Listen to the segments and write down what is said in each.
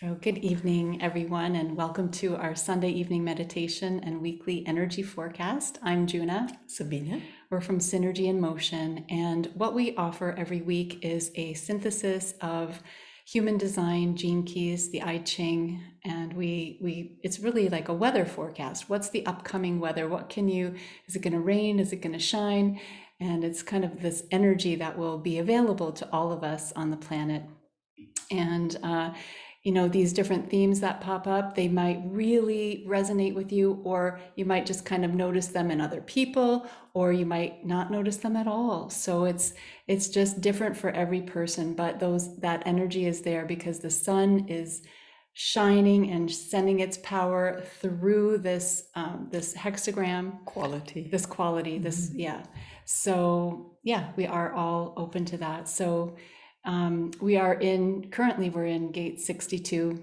So, good evening, everyone, and welcome to our Sunday evening meditation and weekly energy forecast. I'm Juna. Sabina. We're from Synergy in Motion, and what we offer every week is a synthesis of human design, gene keys, the I Ching, and we we it's really like a weather forecast. What's the upcoming weather? What can you? Is it going to rain? Is it going to shine? And it's kind of this energy that will be available to all of us on the planet. And uh, you know these different themes that pop up they might really resonate with you or you might just kind of notice them in other people or you might not notice them at all. So it's it's just different for every person but those that energy is there because the sun is shining and sending its power through this um, this hexagram. Quality. This quality mm-hmm. this yeah. So yeah we are all open to that. So um, we are in, currently, we're in gate 62,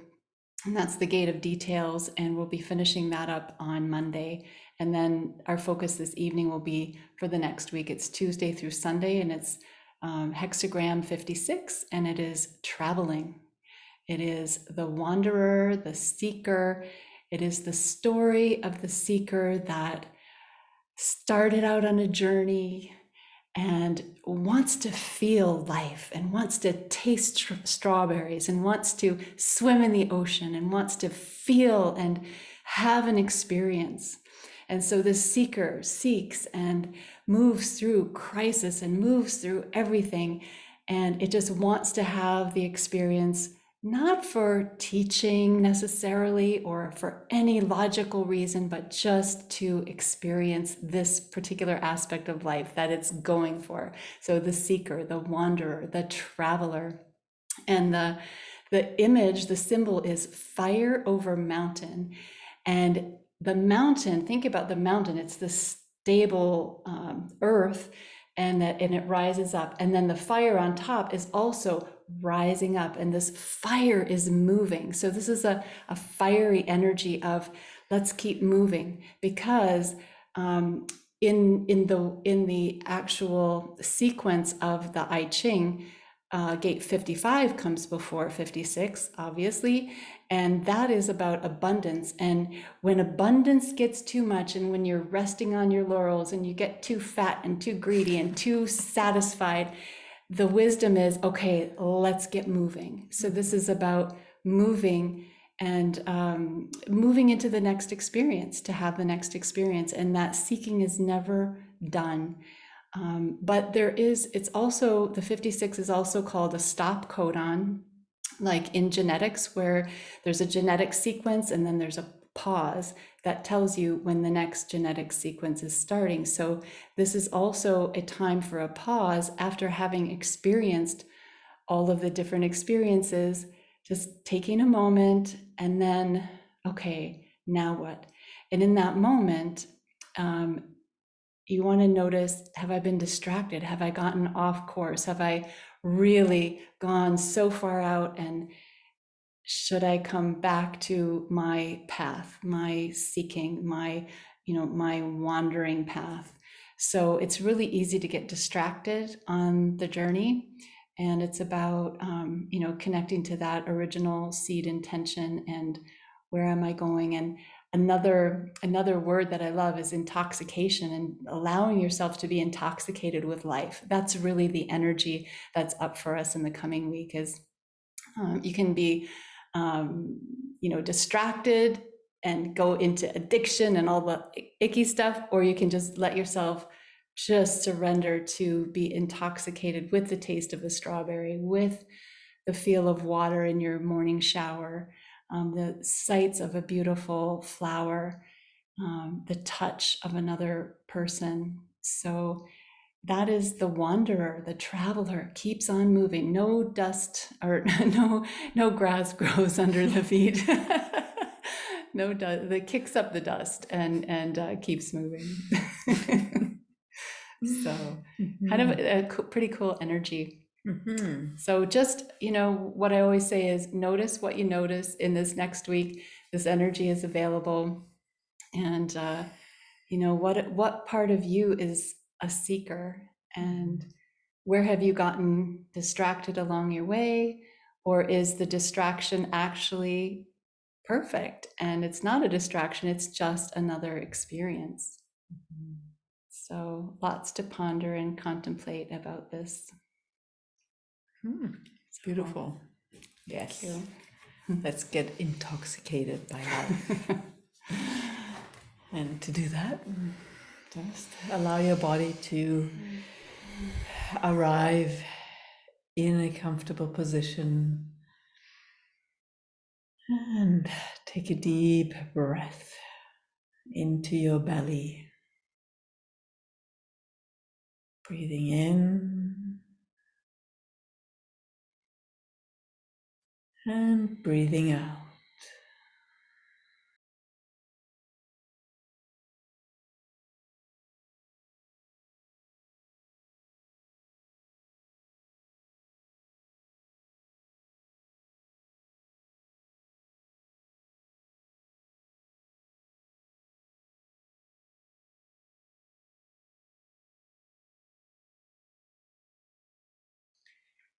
and that's the gate of details, and we'll be finishing that up on Monday. And then our focus this evening will be for the next week. It's Tuesday through Sunday, and it's um, hexagram 56, and it is traveling. It is the wanderer, the seeker. It is the story of the seeker that started out on a journey, and wants to feel life and wants to taste tr- strawberries and wants to swim in the ocean and wants to feel and have an experience. And so this seeker seeks and moves through crisis and moves through everything. And it just wants to have the experience not for teaching necessarily or for any logical reason, but just to experience this particular aspect of life that it's going for. So the seeker, the wanderer, the traveler. And the, the image, the symbol is fire over mountain. And the mountain, think about the mountain, it's the stable um, earth and that and it rises up and then the fire on top is also rising up and this fire is moving so this is a, a fiery energy of let's keep moving because um, in in the in the actual sequence of the i ching uh, gate 55 comes before 56 obviously and that is about abundance. And when abundance gets too much, and when you're resting on your laurels and you get too fat and too greedy and too satisfied, the wisdom is okay, let's get moving. So this is about moving and um, moving into the next experience to have the next experience. And that seeking is never done. Um, but there is, it's also, the 56 is also called a stop codon like in genetics where there's a genetic sequence and then there's a pause that tells you when the next genetic sequence is starting. So, this is also a time for a pause after having experienced all of the different experiences, just taking a moment and then, okay, now what? And in that moment, um, you want to notice have I been distracted? Have I gotten off course? Have I really gone so far out and should i come back to my path my seeking my you know my wandering path? So it's really easy to get distracted on the journey and it's about um, you know connecting to that original seed intention and where am i going? And another another word that i love is intoxication and allowing yourself to be intoxicated with life. That's really the energy that's up for us in the coming week is um, you can be um, you know distracted and go into addiction and all the icky stuff or you can just let yourself just surrender to be intoxicated with the taste of a strawberry with the feel of water in your morning shower um, the sights of a beautiful flower, um, the touch of another person. So that is the wanderer, the traveler keeps on moving. No dust or no no grass grows under the feet. no dust that kicks up the dust and and uh, keeps moving. so mm-hmm. kind of a pretty cool energy. Mm-hmm. So just, you know, what I always say is notice what you notice in this next week. This energy is available. And uh, you know, what what part of you is a seeker and where have you gotten distracted along your way? Or is the distraction actually perfect and it's not a distraction, it's just another experience? Mhm. So, lots to ponder and contemplate about this. Hmm, It's beautiful. Yes. Thank Let's get intoxicated by life. and to do that, just allow your body to arrive in a comfortable position and take a deep breath into your belly. Breathing in and breathing out.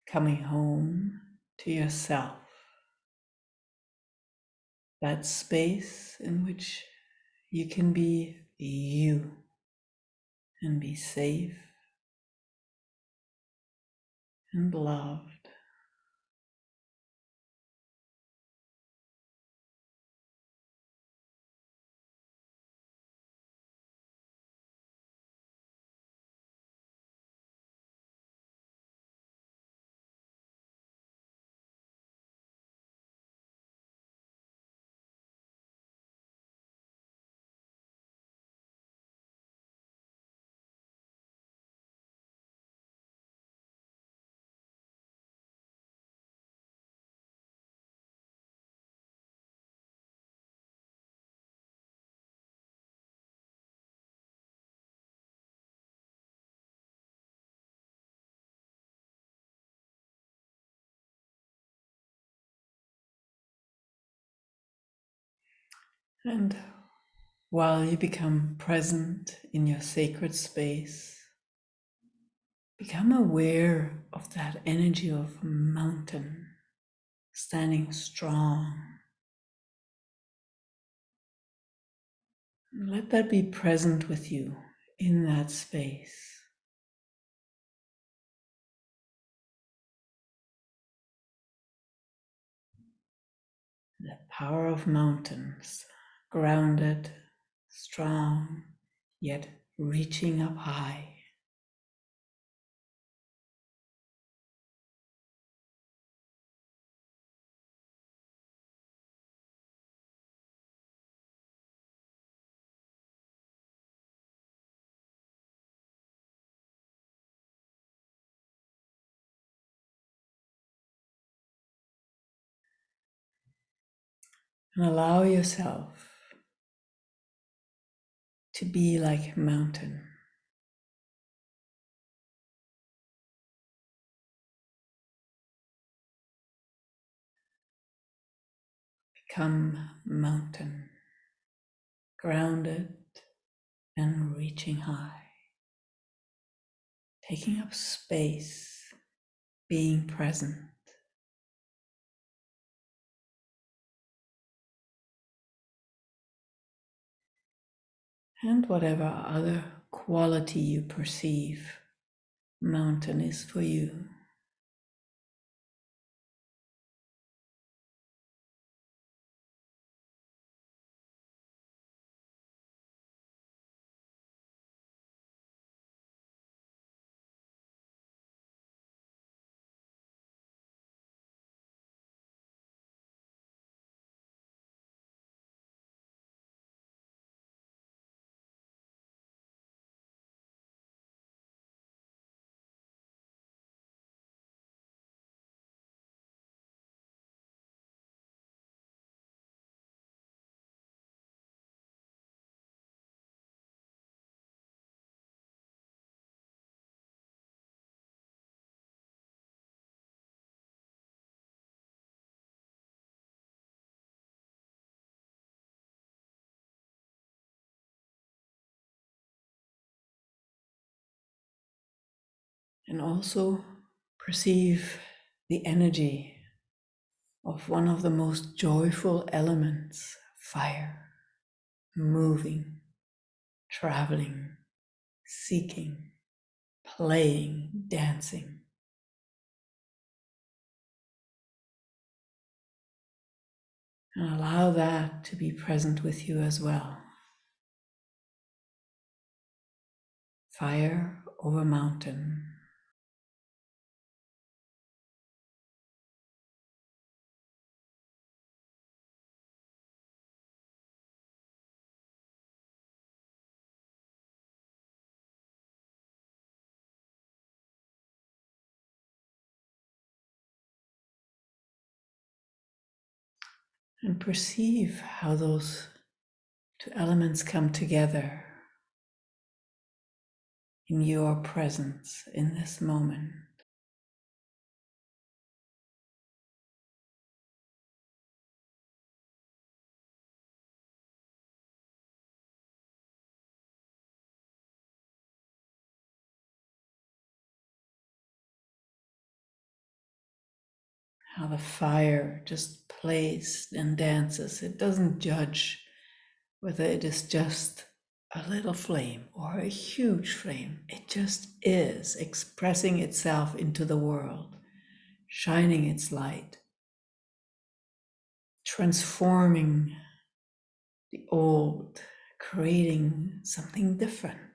Coming home to yourself, that space in which you can be you and be safe and loved. And while you become present in your sacred space, become aware of that energy of mountain standing strong. Let that be present with you in that space. The power of mountains, grounded, strong, yet reaching up high. And allow yourself to be like a mountain. Become mountain, grounded and reaching high, taking up space, being present. And whatever other quality you perceive mountain is for you. And also perceive the energy of one of the most joyful elements fire, moving, traveling, seeking, playing, dancing. And allow that to be present with you as well. Fire over mountain. And perceive how those two elements come together in your presence in this moment. How the fire just plays and dances. It doesn't judge whether it is just a little flame or a huge flame. It just is expressing itself into the world, shining its light, transforming the old, creating something different.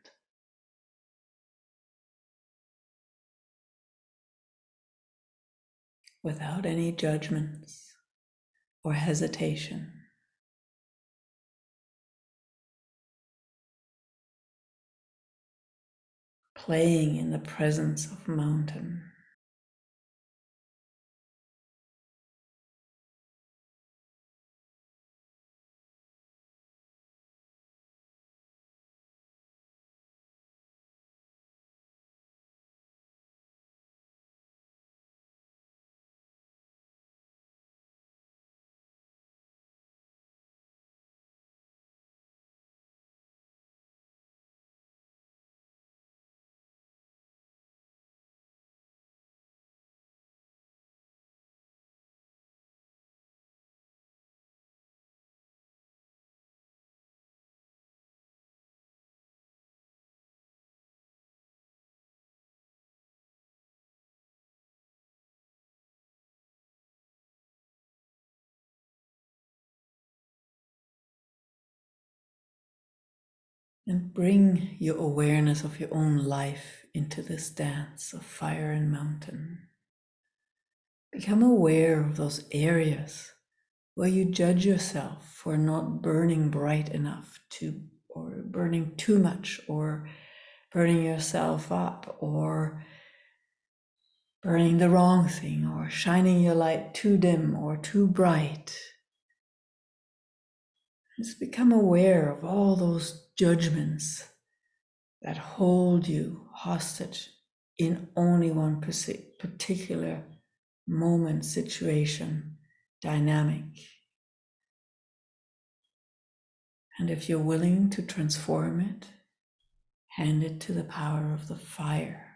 Without any judgments or hesitation. playing in the presence of mountain. And bring your awareness of your own life into this dance of fire and mountain. Become aware of those areas where you judge yourself for not burning bright enough to, or burning too much, or burning yourself up, or burning the wrong thing, or shining your light too dim or too bright. Just become aware of all those judgments that hold you hostage in only one particular moment, situation, dynamic. And if you're willing to transform it, hand it to the power of the fire.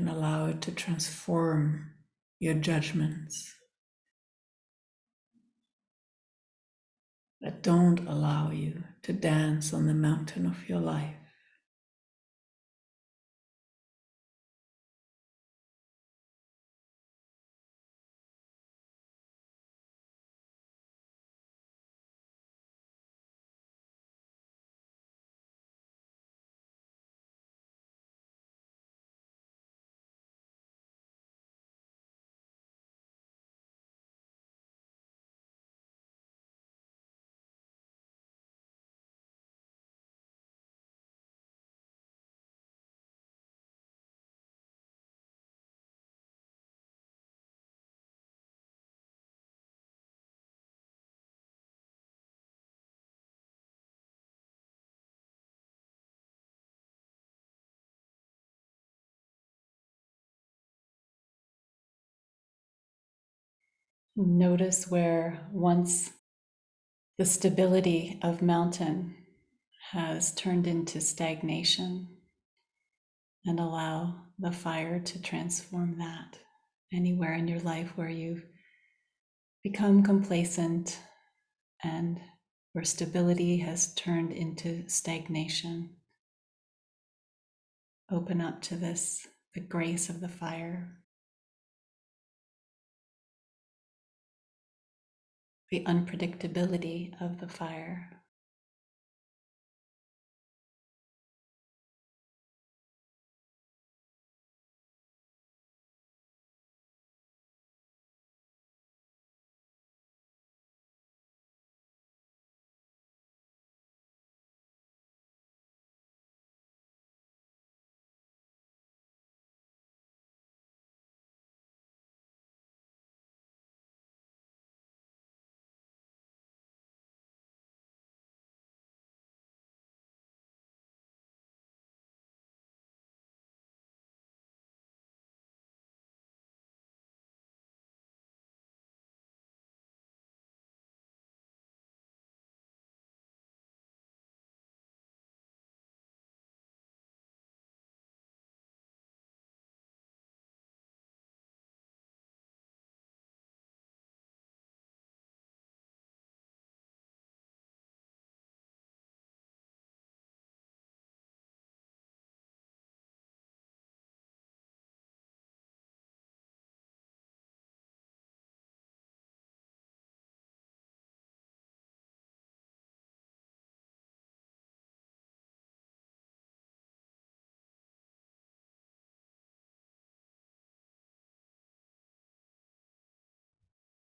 And allow it to transform your judgments that don't allow you to dance on the mountain of your life. Notice where once the stability of mountain has turned into stagnation and allow the fire to transform that anywhere in your life where you've become complacent and where stability has turned into stagnation. Open up to this, the grace of the fire, the unpredictability of the fire.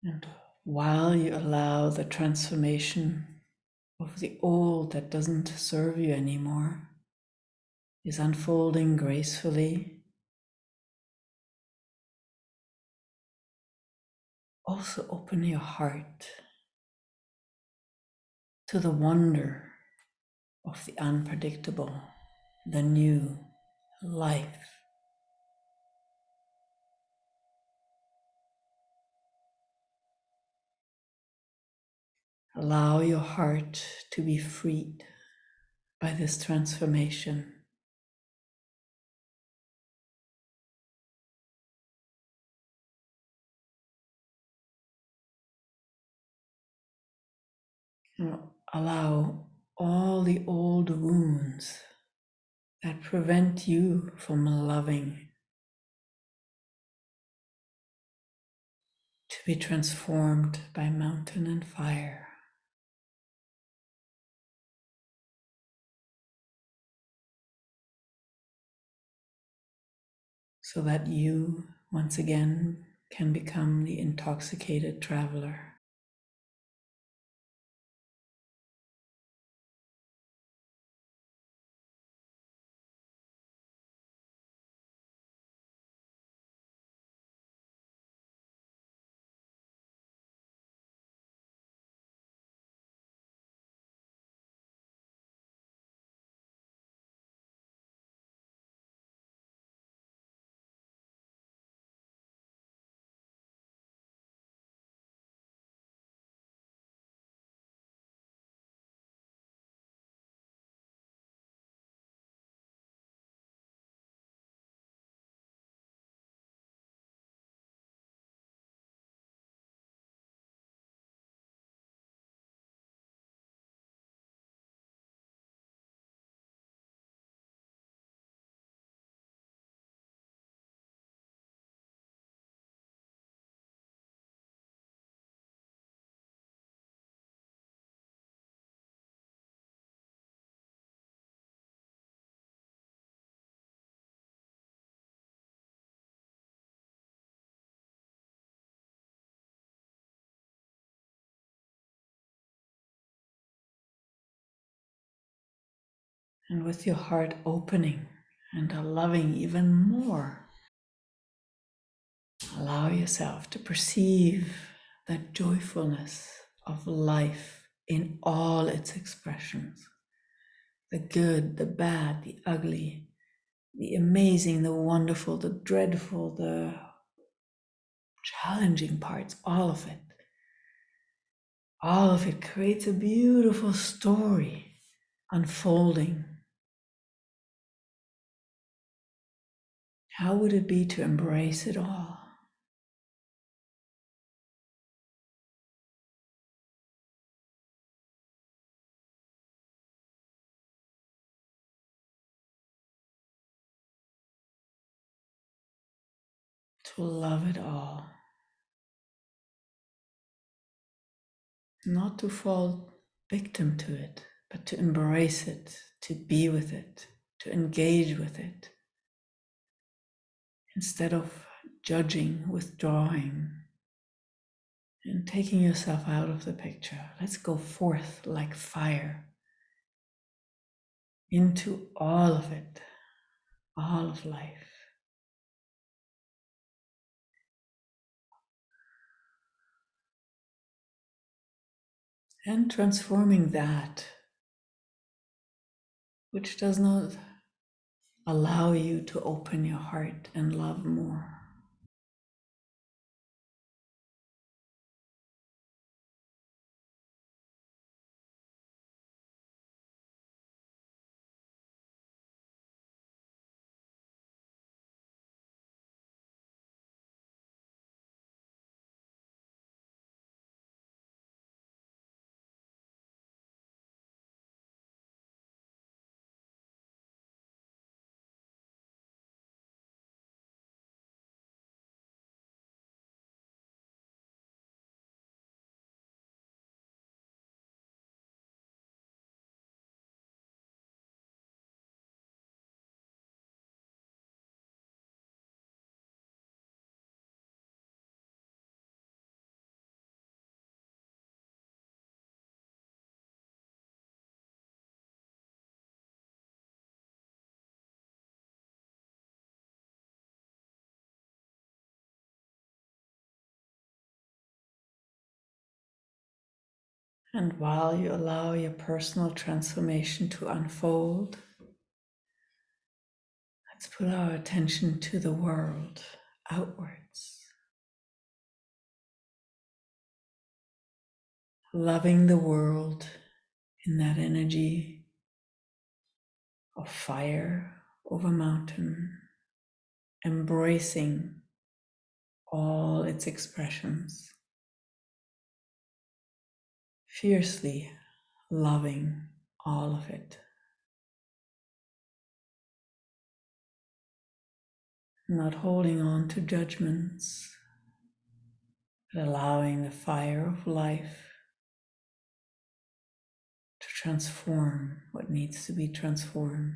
And while you allow the transformation of the old that doesn't serve you anymore is unfolding gracefully, also open your heart to the wonder of the unpredictable, the new life. Allow your heart to be freed by this transformation. Allow all the old wounds that prevent you from loving to be transformed by mountain and fire. So that you once again can become the intoxicated traveler. And with your heart opening and loving even more, allow yourself to perceive the joyfulness of life in all its expressions the good, the bad, the ugly, the amazing, the wonderful, the dreadful, the challenging parts, all of it. All of it creates a beautiful story unfolding How would it be to embrace it all? To love it all. Not to fall victim to it, but to embrace it, to be with it, to engage with it. Instead of judging, withdrawing, and taking yourself out of the picture, let's go forth like fire into all of it, all of life. And transforming that which does not allow you to open your heart and love more. And while you allow your personal transformation to unfold, let's put our attention to the world outwards. Loving the world in that energy of fire over mountain, embracing all its expressions fiercely loving all of it. Not holding on to judgments, but allowing the fire of life to transform what needs to be transformed.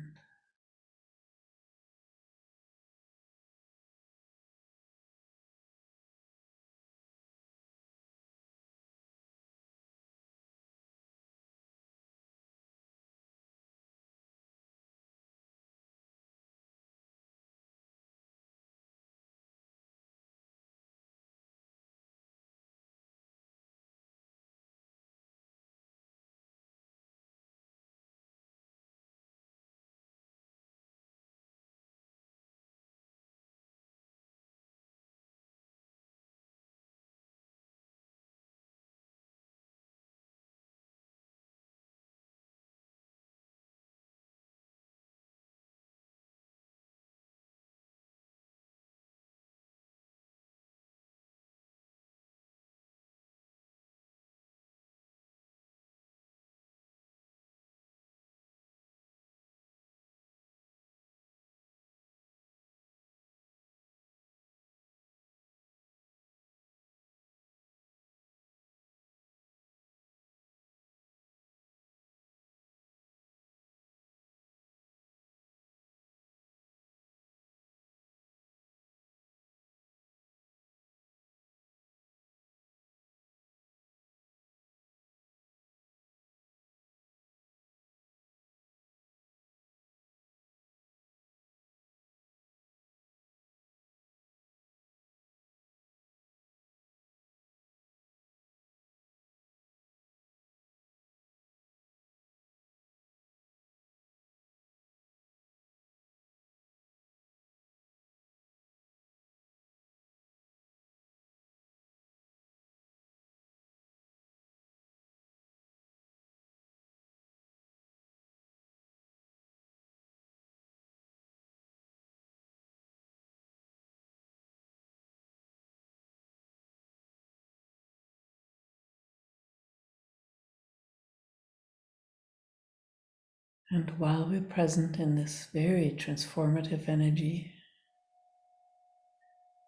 And while we're present in this very transformative energy,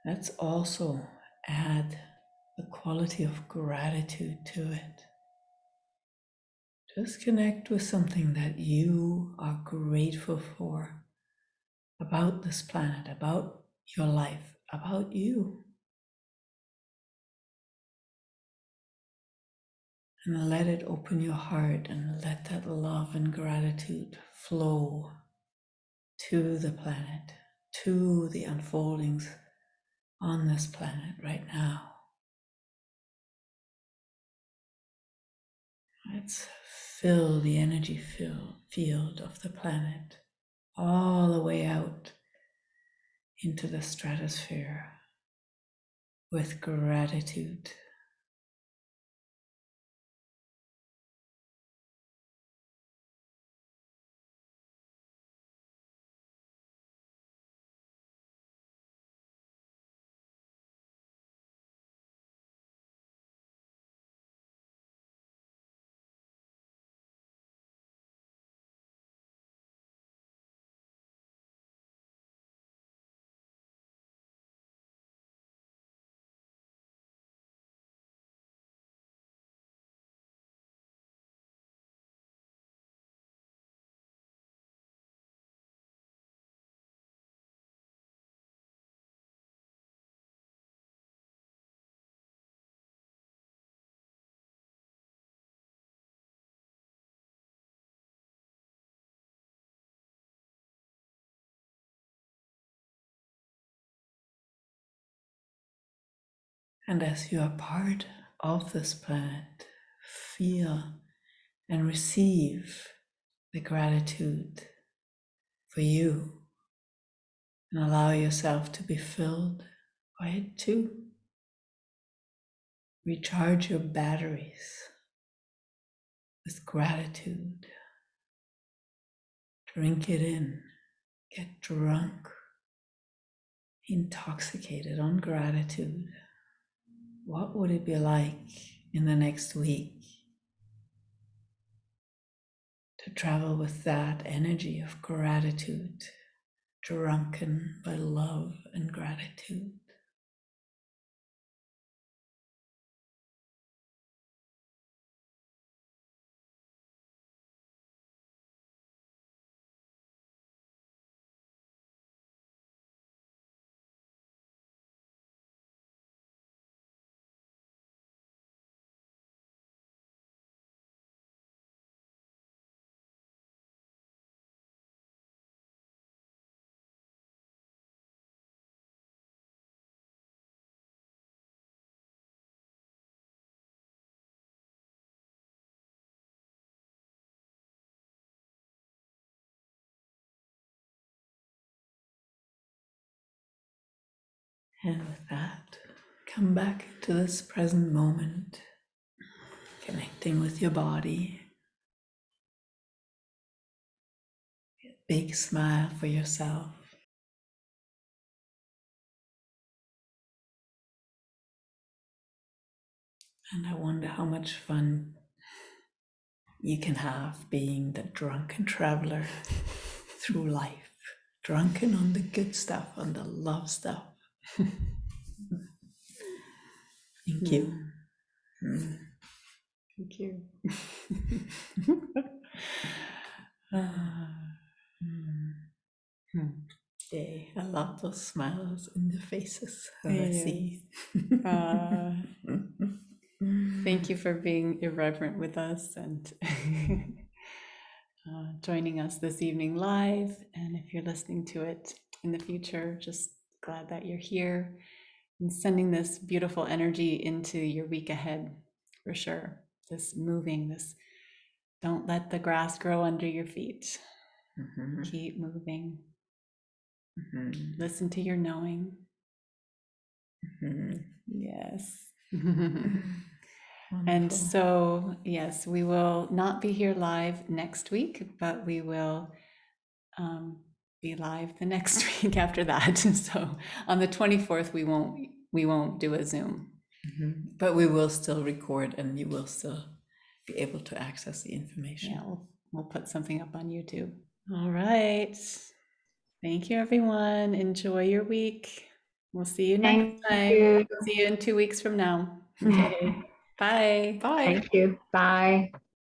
let's also add the quality of gratitude to it. Just connect with something that you are grateful for about this planet, about your life, about you. And let it open your heart and let that love and gratitude flow to the planet, to the unfoldings on this planet right now. Let's fill the energy field, of the planet all the way out into the stratosphere with gratitude. And as you are part of this planet, feel and receive the gratitude for you and allow yourself to be filled by it too. Recharge your batteries with gratitude. Drink it in, get drunk, intoxicated on gratitude. What would it be like in the next week to travel with that energy of gratitude, drunken by love and gratitude? And with that, come back to this present moment, connecting with your body. Big smile for yourself. And I wonder how much fun you can have being the drunken traveler through life, drunken on the good stuff, on the love stuff. Thank you. Mm. Thank you. Ah, mm. I love those smiles in the faces that I see. Uh, thank you for being irreverent with us and uh, joining us this evening live. And if you're listening to it in the future, just glad that you're here and sending this beautiful energy into your week ahead for sure. This moving, this don't let the grass grow under your feet. Mhm, Keep moving. mhm, Listen to your knowing. mhm. Yes. And so, yes, we will not be here live next week, but we will um, be live the next week after that. So on the 24th, we won't we won't do a Zoom. Mm-hmm. But we will still record and you will still be able to access the information. Yeah, we'll, we'll put something up on YouTube. All right. Thank you, everyone. Enjoy your week. We'll see you next Thank time. You. See you in two weeks from now. Okay. Bye. Bye. Thank you. Bye.